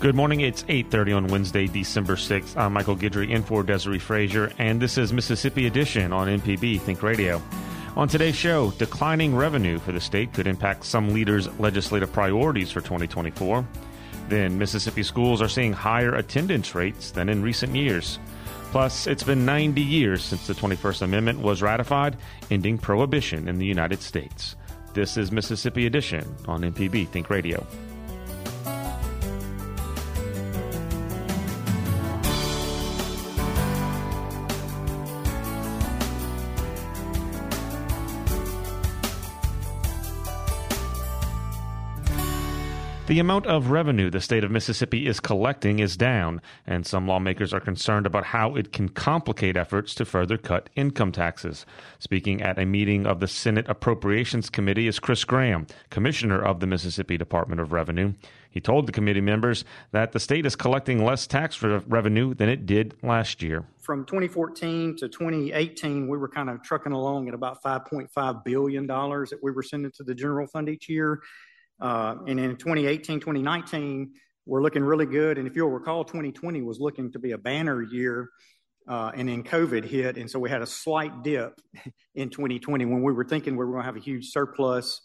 Good morning. It's 8:30 on Wednesday, December 6th. I'm Michael Guidry in for Desare Frazier, and this is Mississippi Edition on MPB Think Radio. On today's show, declining revenue for the state could impact some leaders' legislative priorities for 2024. Then, Mississippi schools are seeing higher attendance rates than in recent years. Plus, it's been 90 years since the 21st Amendment was ratified, ending prohibition in the United States. This is Mississippi Edition on MPB Think Radio. The amount of revenue the state of Mississippi is collecting is down, and some lawmakers are concerned about how it can complicate efforts to further cut income taxes. Speaking at a meeting of the Senate Appropriations Committee is Chris Graham, Commissioner of the Mississippi Department of Revenue. He told the committee members that the state is collecting less tax revenue than it did last year. From 2014 to 2018, we were kind of trucking along at about $5.5 billion that we were sending to the general fund each year. Uh, and in 2018, 2019, we're looking really good. And if you'll recall, 2020 was looking to be a banner year. Uh, and then COVID hit. And so we had a slight dip in 2020 when we were thinking we were going to have a huge surplus.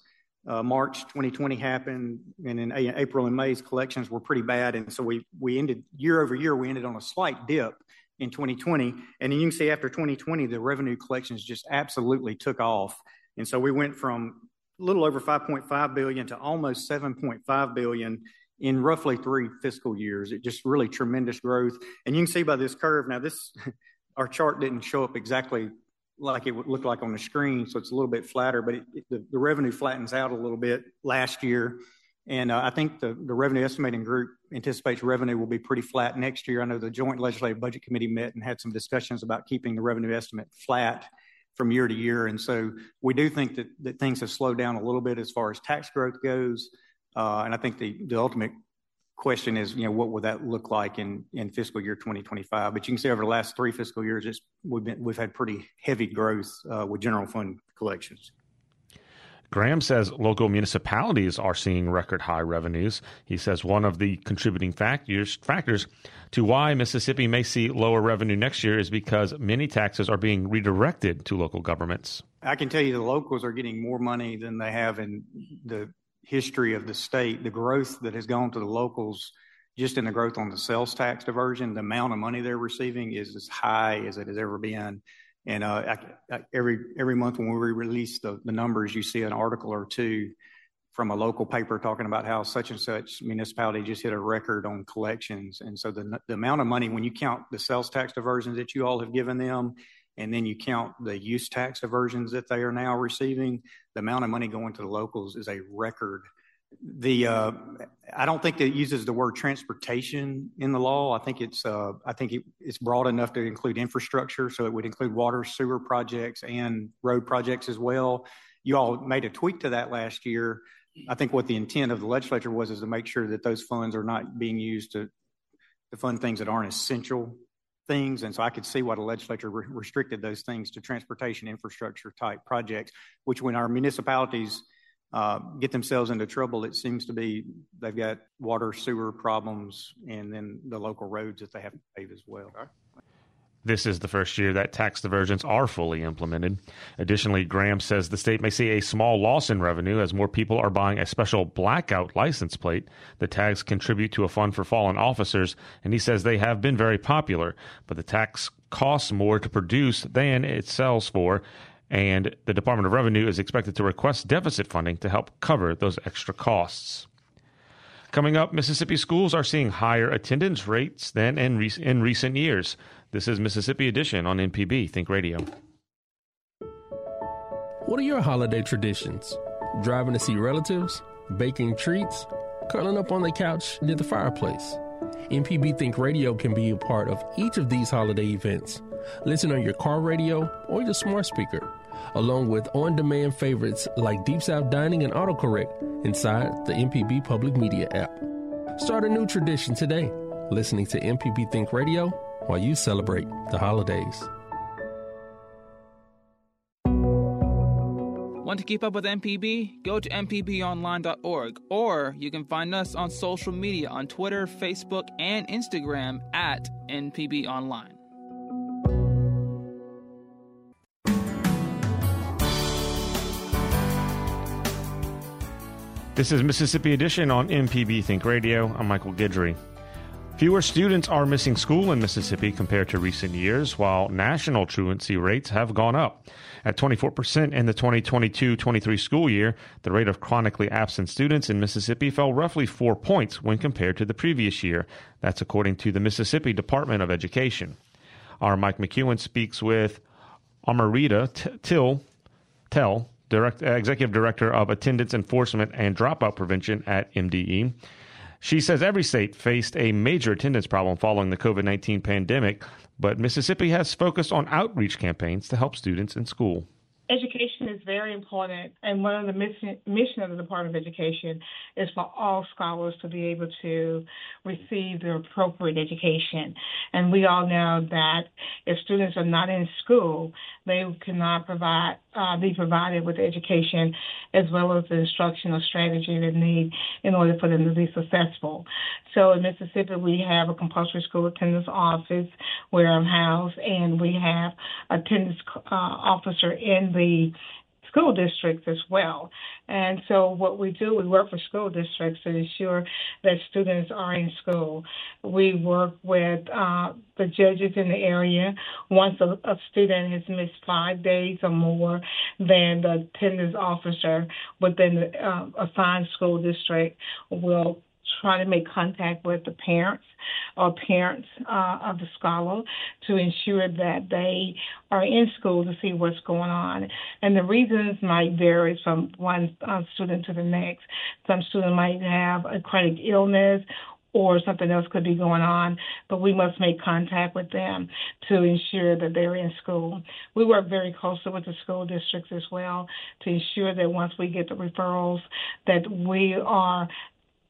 Uh, March 2020 happened, and in April and May's collections were pretty bad. And so we, we ended year over year, we ended on a slight dip in 2020. And then you can see after 2020, the revenue collections just absolutely took off. And so we went from little over 5.5 billion to almost 7.5 billion in roughly three fiscal years. It just really tremendous growth. And you can see by this curve now, this our chart didn't show up exactly like it would look like on the screen, so it's a little bit flatter, but it, it, the, the, revenue flattens out a little bit last year. And uh, I think the, the revenue estimating group anticipates revenue will be pretty flat next year. I know the Joint Legislative Budget Committee met and had some discussions about keeping the revenue estimate flat from year to year. And so we do think that, things have slowed down a little bit as far as tax growth goes. Uh, and I think the, ultimate question is, you know, what will that look like in, fiscal year 2025? But you can see over the last three fiscal years, it's, we've, been, we've had pretty heavy growth uh, with general fund collections. Graham says local municipalities are seeing record high revenues. He says one of the contributing factors factors to why Mississippi may see lower revenue next year is because many taxes are being redirected to local governments. I can tell you the locals are getting more money than they have in the history of the state. The growth that has gone to the locals just in the growth on the sales tax diversion, the amount of money they're receiving is as high as it has ever been. And uh, I, I, every every month when we release the, the numbers, you see an article or two from a local paper talking about how such and such municipality just hit a record on collections. And so the, the amount of money, when you count the sales tax diversions that you all have given them, and then you count the use tax diversions that they are now receiving, the amount of money going to the locals is a record the uh, I don't think that it uses the word transportation in the law. I think it's uh, I think it, it's broad enough to include infrastructure, so it would include water, sewer projects, and road projects as well. You all made a tweak to that last year. I think what the intent of the legislature was is to make sure that those funds are not being used to to fund things that aren't essential things. And so I could see why the legislature re- restricted those things to transportation infrastructure type projects, which when our municipalities uh, get themselves into trouble, it seems to be they've got water, sewer problems, and then the local roads that they have to pave as well. This is the first year that tax diversions are fully implemented. Additionally, Graham says the state may see a small loss in revenue as more people are buying a special blackout license plate. The tags contribute to a fund for fallen officers, and he says they have been very popular, but the tax costs more to produce than it sells for, and the Department of Revenue is expected to request deficit funding to help cover those extra costs. Coming up, Mississippi schools are seeing higher attendance rates than in, re- in recent years. This is Mississippi Edition on MPB Think Radio. What are your holiday traditions? Driving to see relatives? Baking treats? Curling up on the couch near the fireplace? MPB Think Radio can be a part of each of these holiday events. Listen on your car radio or your smart speaker, along with on demand favorites like Deep South Dining and Autocorrect inside the MPB Public Media app. Start a new tradition today, listening to MPB Think Radio while you celebrate the holidays. Want to keep up with MPB? Go to MPBOnline.org or you can find us on social media on Twitter, Facebook, and Instagram at MPB Online. This is Mississippi Edition on MPB Think Radio. I'm Michael Guidry. Fewer students are missing school in Mississippi compared to recent years, while national truancy rates have gone up. At 24% in the 2022 23 school year, the rate of chronically absent students in Mississippi fell roughly four points when compared to the previous year. That's according to the Mississippi Department of Education. Our Mike McEwen speaks with Amarita Till, Tell, Direct, uh, Executive Director of Attendance Enforcement and Dropout Prevention at MDE. She says every state faced a major attendance problem following the COVID 19 pandemic, but Mississippi has focused on outreach campaigns to help students in school. Education is very important, and one of the mission, mission of the Department of Education is for all scholars to be able to receive the appropriate education. And we all know that if students are not in school, they cannot provide uh, be provided with education as well as the instructional strategy they need in order for them to be successful. So in Mississippi, we have a compulsory school attendance office where I'm housed, and we have attendance uh, officer in the school districts as well. And so what we do, we work for school districts to ensure that students are in school. We work with uh, the judges in the area. Once a, a student has missed five days or more, then the attendance officer within the uh, assigned school district will try to make contact with the parents or parents uh, of the scholar to ensure that they are in school to see what's going on. And the reasons might vary from one uh, student to the next. Some students might have a chronic illness or something else could be going on, but we must make contact with them to ensure that they're in school. We work very closely with the school districts as well to ensure that once we get the referrals that we are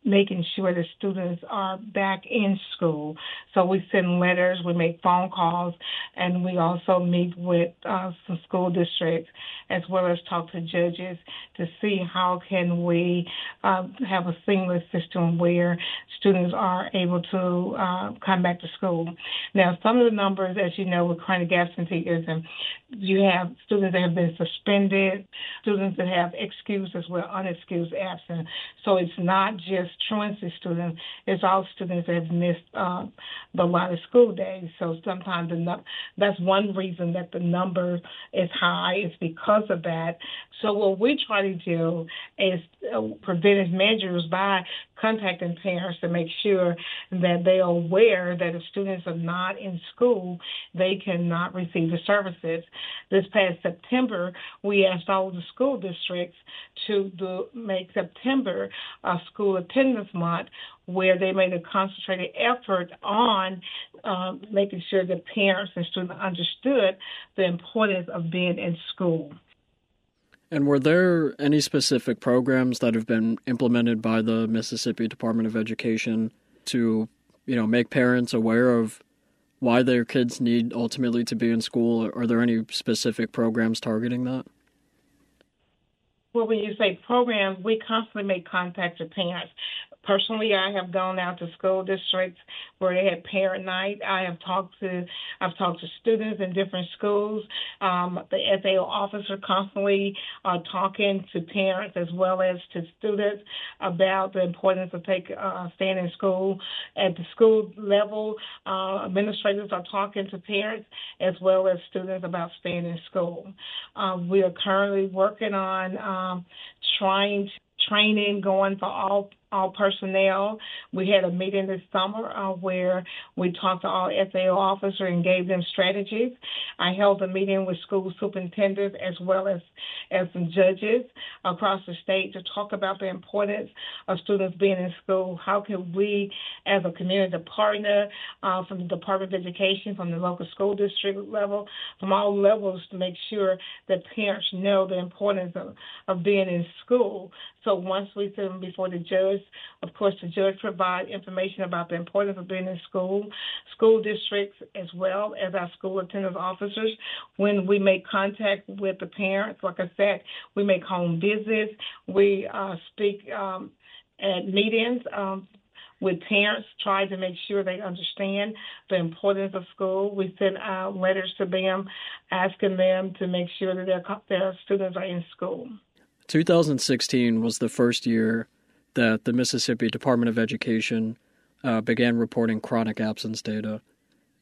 making sure the students are back in school. So we send letters, we make phone calls, and we also meet with uh, some school districts as well as talk to judges to see how can we uh, have a seamless system where students are able to uh, come back to school. Now, some of the numbers, as you know, with chronic absenteeism, you have students that have been suspended, students that have excused as well, unexcused absence. So it's not just truancy students, it's all students that have missed uh, the lot of school days. So sometimes the that's one reason that the number is high is because of that. So what we try to do is uh, preventive measures by contacting parents to make sure that they are aware that if students are not in school, they cannot receive the services. This past September, we asked all the school districts to do, make September a school attendance month where they made a concentrated effort on um, making sure that parents and students understood the importance of being in school. And were there any specific programs that have been implemented by the Mississippi Department of Education to, you know, make parents aware of why their kids need ultimately to be in school? Are there any specific programs targeting that? Well, when you say programs, we constantly make contact with parents Personally, I have gone out to school districts where they had parent night. I have talked to I've talked to students in different schools. Um, the SAO officer constantly uh, talking to parents as well as to students about the importance of take uh, staying in school. At the school level, uh, administrators are talking to parents as well as students about staying in school. Uh, we are currently working on um, trying to training going for all all personnel. We had a meeting this summer uh, where we talked to all SAO officers and gave them strategies. I held a meeting with school superintendents as well as, as some judges across the state to talk about the importance of students being in school. How can we, as a community partner uh, from the Department of Education, from the local school district level, from all levels, to make sure that parents know the importance of, of being in school. So once we send them before the judge, of course, the judge provide information about the importance of being in school, school districts as well as our school attendance officers. When we make contact with the parents, like I said, we make home visits. We uh, speak um, at meetings. Um, with parents, try to make sure they understand the importance of school. We send out letters to them asking them to make sure that their, their students are in school. 2016 was the first year that the Mississippi Department of Education uh, began reporting chronic absence data.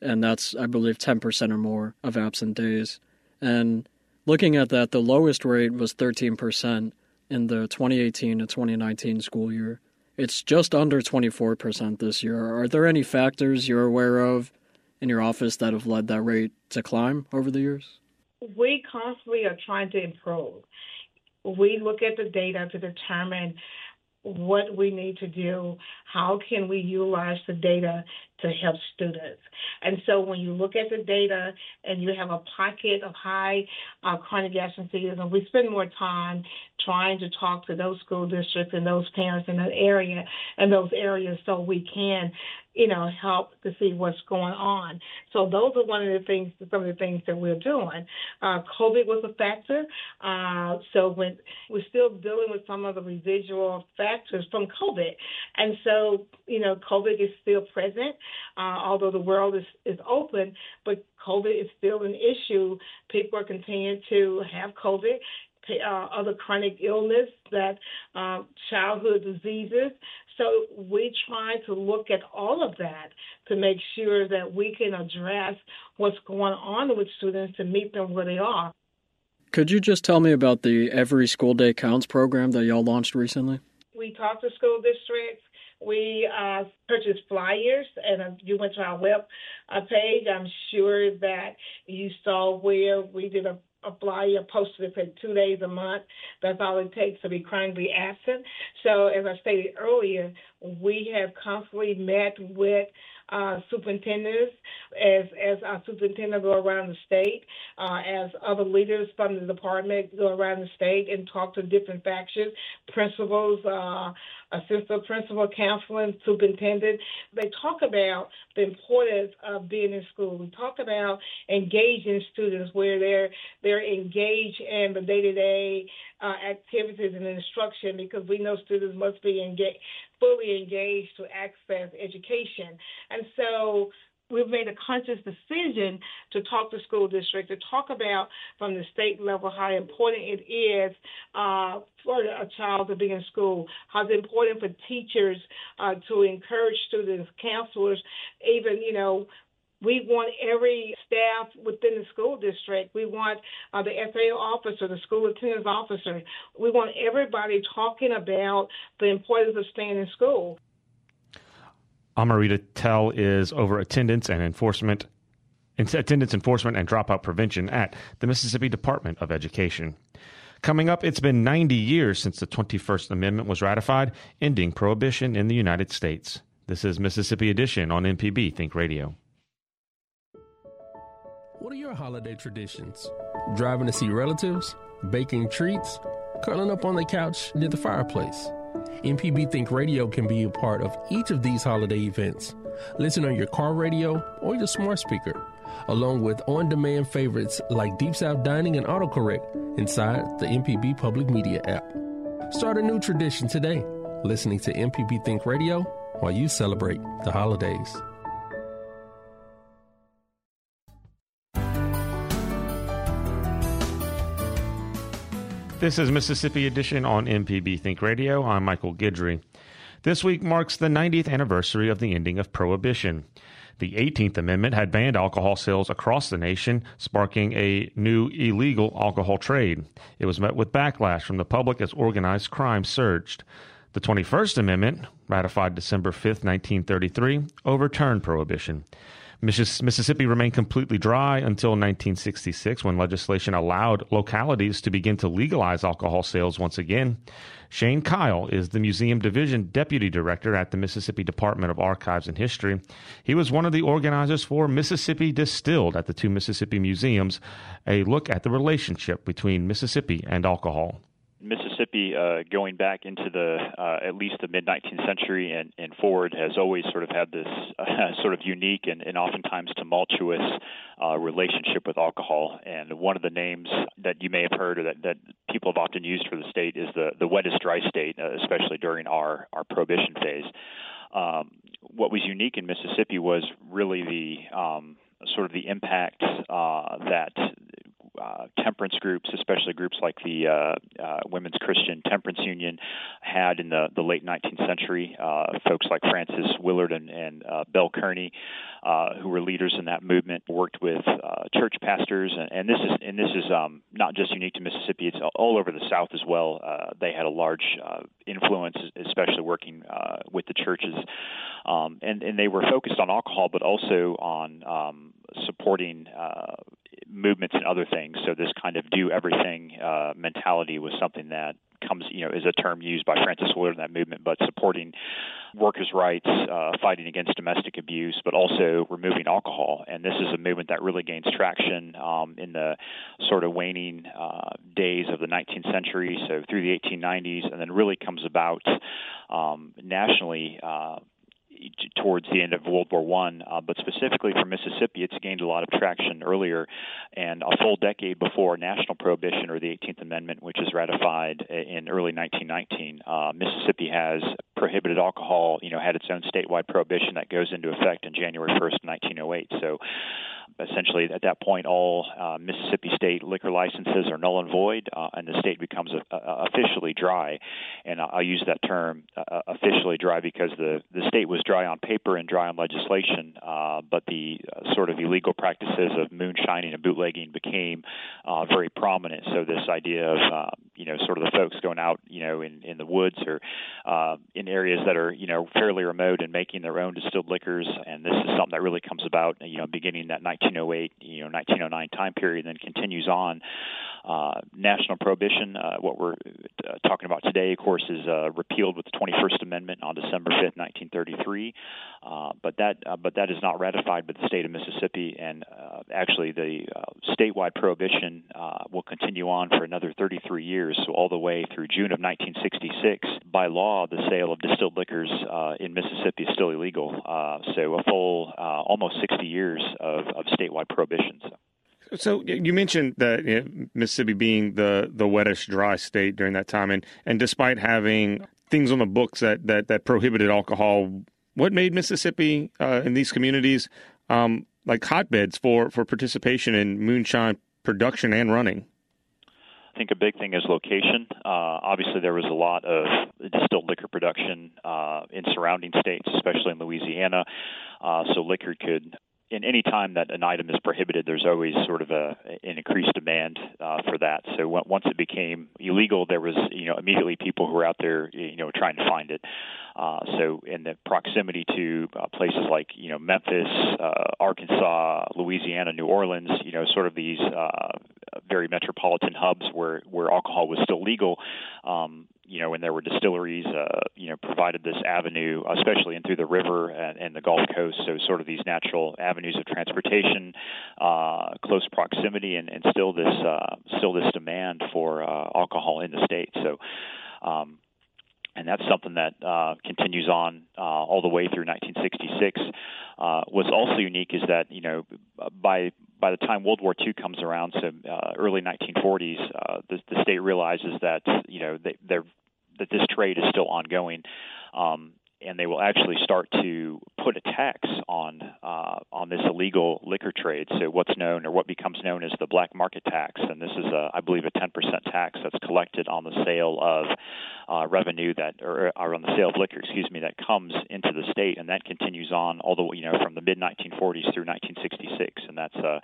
And that's, I believe, 10% or more of absent days. And looking at that, the lowest rate was 13% in the 2018 to 2019 school year. It's just under 24% this year. Are there any factors you're aware of in your office that have led that rate to climb over the years? We constantly are trying to improve. We look at the data to determine what we need to do, how can we utilize the data to help students. And so when you look at the data and you have a pocket of high uh, chronic absenteeism, we spend more time trying to talk to those school districts and those parents in that area and those areas so we can you know, help to see what's going on. So those are one of the things, some of the things that we're doing. Uh, COVID was a factor. Uh, so when we're still dealing with some of the residual factors from COVID, and so you know, COVID is still present, uh, although the world is is open, but COVID is still an issue. People are continuing to have COVID uh, other chronic illness, that uh, childhood diseases. So we try to look at all of that to make sure that we can address what's going on with students to meet them where they are. Could you just tell me about the Every School Day Counts program that y'all launched recently? We talked to school districts. We uh, purchased flyers, and uh, you went to our web uh, page. I'm sure that you saw where we did a a flyer posted it for two days a month. That's all it takes to be chronically absent. So, as I stated earlier, we have constantly met with uh, superintendents as as our superintendent go around the state, uh, as other leaders from the department go around the state and talk to different factions, principals, uh, assistant principal, counseling, superintendent. They talk about the importance of being in school. We talk about engaging students where they're they're engaged in the day to day activities and instruction because we know students must be engaged, fully engaged to access education. And so we've made a conscious decision to talk to school districts, to talk about from the state level how important it is uh, for a child to be in school, how it's important for teachers uh, to encourage students, counselors, even, you know, we want every staff within the school district. We want uh, the SAO officer, the school attendance officer. We want everybody talking about the importance of staying in school. Amarita Tell is over attendance and enforcement, attendance enforcement and dropout prevention at the Mississippi Department of Education. Coming up, it's been 90 years since the 21st Amendment was ratified, ending prohibition in the United States. This is Mississippi Edition on MPB Think Radio. What are your holiday traditions? Driving to see relatives? Baking treats? Curling up on the couch near the fireplace? MPB Think Radio can be a part of each of these holiday events. Listen on your car radio or your smart speaker, along with on demand favorites like Deep South Dining and Autocorrect inside the MPB Public Media app. Start a new tradition today. listening to MPB Think Radio while you celebrate the holidays. This is Mississippi Edition on MPB Think Radio. I'm Michael Guidry. This week marks the 90th anniversary of the ending of Prohibition. The 18th Amendment had banned alcohol sales across the nation, sparking a new illegal alcohol trade. It was met with backlash from the public as organized crime surged. The 21st Amendment, ratified December 5, 1933, overturned prohibition. Mississippi remained completely dry until 1966 when legislation allowed localities to begin to legalize alcohol sales once again. Shane Kyle is the Museum Division Deputy Director at the Mississippi Department of Archives and History. He was one of the organizers for Mississippi Distilled at the two Mississippi museums, a look at the relationship between Mississippi and alcohol. Mississippi, uh, going back into the uh, at least the mid 19th century and, and, forward, has always sort of had this uh, sort of unique and, and oftentimes tumultuous uh, relationship with alcohol. And one of the names that you may have heard or that, that people have often used for the state is the the wettest dry state, uh, especially during our our prohibition phase. Um, what was unique in Mississippi was really the um, sort of the impact uh, that uh, temperance groups, especially groups like the uh, uh, Women's Christian Temperance Union, had in the, the late 19th century. Folks like Frances Willard and, and Belle Kearney, who were leaders in that movement, worked with church pastors, and, and this is and this is um, not just unique to Mississippi; it's all over the South as well. They had a large influence, especially working with the churches, um, and and they were focused on alcohol, but also on um, supporting uh, movements and other things. So this kind of do everything uh, mentality was something that comes, you know, is a term used by Frances Willard in that movement, but supporting workers' rights, uh, fighting against domestic abuse, but also removing alcohol. And this is a movement that really gains traction um, in the sort of waning uh, days of the 19th century, so through the 1890s, and then really comes about um, nationally. Uh, towards the end of World War One, uh, but specifically for Mississippi, it's gained a lot of traction earlier, and a full decade before national prohibition or the 18th Amendment, which is ratified in early 1919, uh, Mississippi has prohibited alcohol. You know, had its own statewide prohibition that goes into effect in January 1st, 1908. So essentially at that point all uh, Mississippi state liquor licenses are null and void, uh, and the state becomes a, a, officially dry. And I, I use that term uh, officially dry because the the state was dry on paper and dry on legislation, uh, but the uh, sort of illegal practices of moonshining and bootlegging became uh, very prominent. So this idea of uh, you know sort of the folks going out you know in in the woods or uh, in areas that are you know fairly remote and making their own distilled liquors, and this is something that really comes about you know beginning that 1908 you know 1909 time period, and then continues on. Uh, national prohibition, uh, what we're uh, talking about today, of course, is uh, repealed with the 21st Amendment on December 5th, 1933. Uh, but that but that is not ratified by the state of Mississippi, and actually the statewide prohibition will continue on for another 33 years, so all the way through June of 1966. By law, the sale of distilled liquors in Mississippi is still illegal. so a full almost 60 years of, of statewide prohibition. So. So you mentioned that you know, Mississippi being the the wettest dry state during that time, and and despite having things on the books that that, that prohibited alcohol, what made Mississippi uh, in these communities um, like hotbeds for for participation in moonshine production and running? I think a big thing is location. Uh, obviously, there was a lot of distilled liquor production uh, in surrounding states, especially in Louisiana. Uh, so liquor could in any time that an item is prohibited, there's always sort of a an increased demand uh, for that. So w- once it became illegal, there was you know immediately people who were out there you know trying to find it. Uh, so in the proximity to uh, places like you know Memphis, uh, Arkansas, Louisiana, New Orleans, you know sort of these uh, very metropolitan hubs where where alcohol was still legal. Um, you know, and there were distilleries, uh, you know, provided this avenue, especially in through the river and, and the Gulf Coast. So, sort of these natural avenues of transportation, uh, close proximity, and, and still this uh, still this demand for uh, alcohol in the state. So, um, and that's something that uh, continues on uh, all the way through 1966. Uh, what's also unique is that you know by by the time World War II comes around, so uh, early 1940s, uh, the, the state realizes that you know they, they're that this trade is still ongoing. Um, and they will actually start to put a tax on uh, on this illegal liquor trade. So what's known or what becomes known as the black market tax, and this is, a, I believe, a 10% tax that's collected on the sale of uh, revenue that, or, or on the sale of liquor, excuse me, that comes into the state, and that continues on all the you know from the mid 1940s through 1966, and that's uh,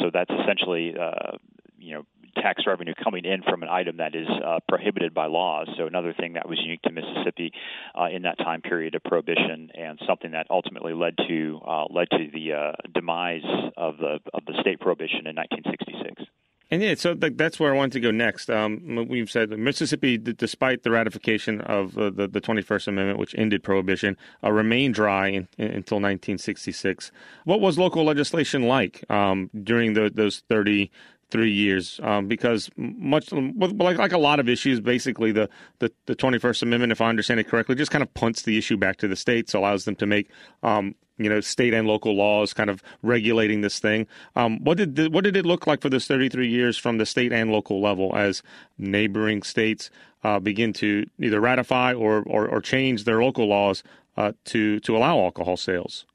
so that's essentially uh, you know tax revenue coming in from an item that is uh, prohibited by law. So another thing that was unique to Mississippi uh, in that time period of prohibition, and something that ultimately led to uh, led to the uh, demise of the of the state prohibition in 1966. And yeah, so that's where I wanted to go next. Um, we've said Mississippi, despite the ratification of uh, the, the 21st Amendment, which ended prohibition, uh, remained dry in, in, until 1966. What was local legislation like um, during the, those 30 three years um, because much like like a lot of issues, basically the, the the 21st Amendment, if I understand it correctly, just kind of punts the issue back to the states, allows them to make um, you know state and local laws kind of regulating this thing. Um, what did the, what did it look like for those 33 years from the state and local level as neighboring states uh, begin to either ratify or, or, or change their local laws uh, to to allow alcohol sales?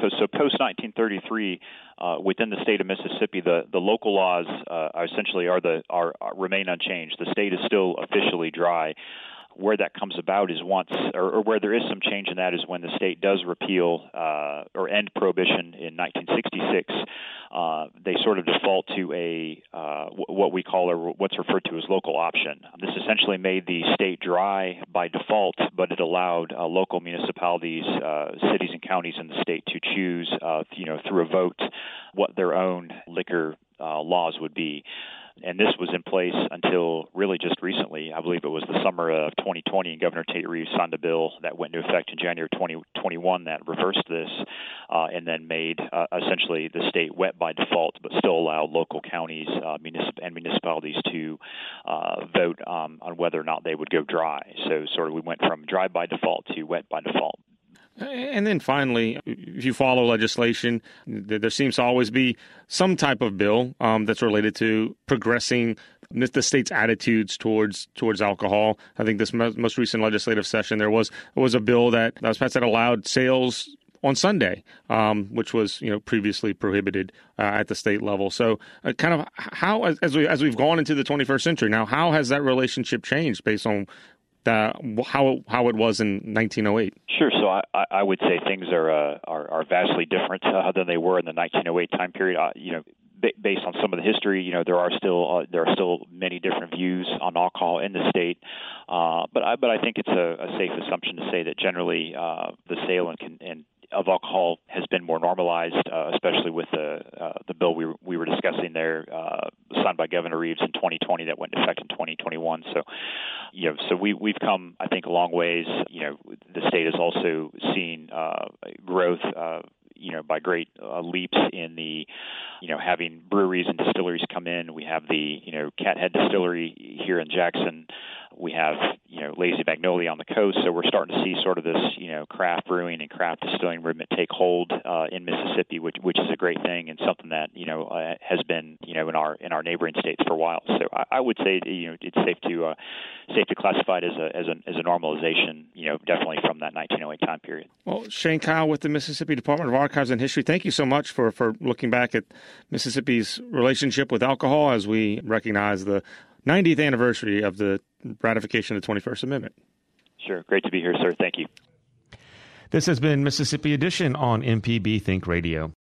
So, so post 1933, uh, within the state of Mississippi, the, the local laws uh, essentially are the are, are remain unchanged. The state is still officially dry where that comes about is once, or, or, where there is some change in that is when the state does repeal uh, or end prohibition in 1966. Uh, they sort of default to a uh, what we call or what's referred to as local option. This essentially made the state dry by default, but it allowed uh, local municipalities, uh, cities, and counties in the state to choose, uh, you know, through a vote, what their own liquor laws would be and this was in place until really just recently. I believe it was the summer of 2020, and Governor Tate Reeves signed a bill that went into effect in January 2021 that reversed this, uh, and then made uh, essentially the state wet by default, but still allowed local counties uh, municip- and municipalities to uh, vote um, on whether or not they would go dry. So sort of we went from dry by default to wet by default. And then finally, if you follow legislation, there seems to always be some type of bill um, that's related to progressing the state's attitudes towards towards alcohol. I think this most recent legislative session there was was a bill that, that was passed that allowed sales on Sunday, um, which was you know previously prohibited uh, at the state level. So, uh, kind of how as we as we've gone into the 21st century now, how has that relationship changed based on how how it was in 1908? Sure. So I, I would say things are uh, are, are vastly different uh, than they were in the 1908 time period. Uh, you know, based on some of the history, you know, there are still uh, there are still many different views on alcohol in the state. Uh, but I but I think it's a, a safe assumption to say that generally uh, the sale and, and of alcohol has been more normalized, uh, especially with the uh, the bill we were, we were discussing there, uh, signed by Governor Reeves in 2020 that went into effect in 2021. So, you know, so we we've come, I think, a long ways. You know, the state has also seen uh, growth. Uh, you know, by great uh, leaps in the, you know, having breweries and distilleries come in. We have the, you know, Cathead Distillery here in Jackson we have you know lazy magnolia on the coast so we're starting to see sort of this you know craft brewing and craft distilling movement take hold uh, in Mississippi which which is a great thing and something that you know uh, has been you know in our in our neighboring states for a while. So I, I would say you know it's safe to uh, safe to classify it as a as a as a normalization you know definitely from that 1908 time period. Well Shane Kyle with the Mississippi Department of Archives and History thank you so much for for looking back at Mississippi's relationship with alcohol as we recognize the 90th anniversary of the ratification of the 21st Amendment. Sure. Great to be here, sir. Thank you. This has been Mississippi Edition on MPB Think Radio.